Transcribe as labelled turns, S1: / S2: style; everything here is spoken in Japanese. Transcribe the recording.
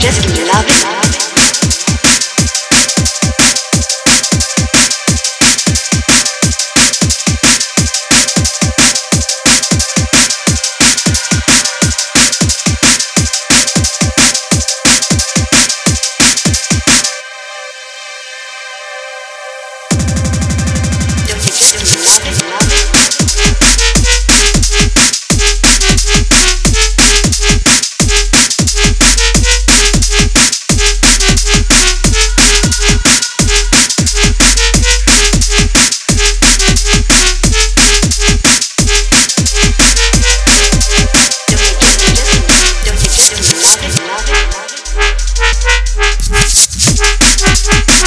S1: just give me love, Thank you.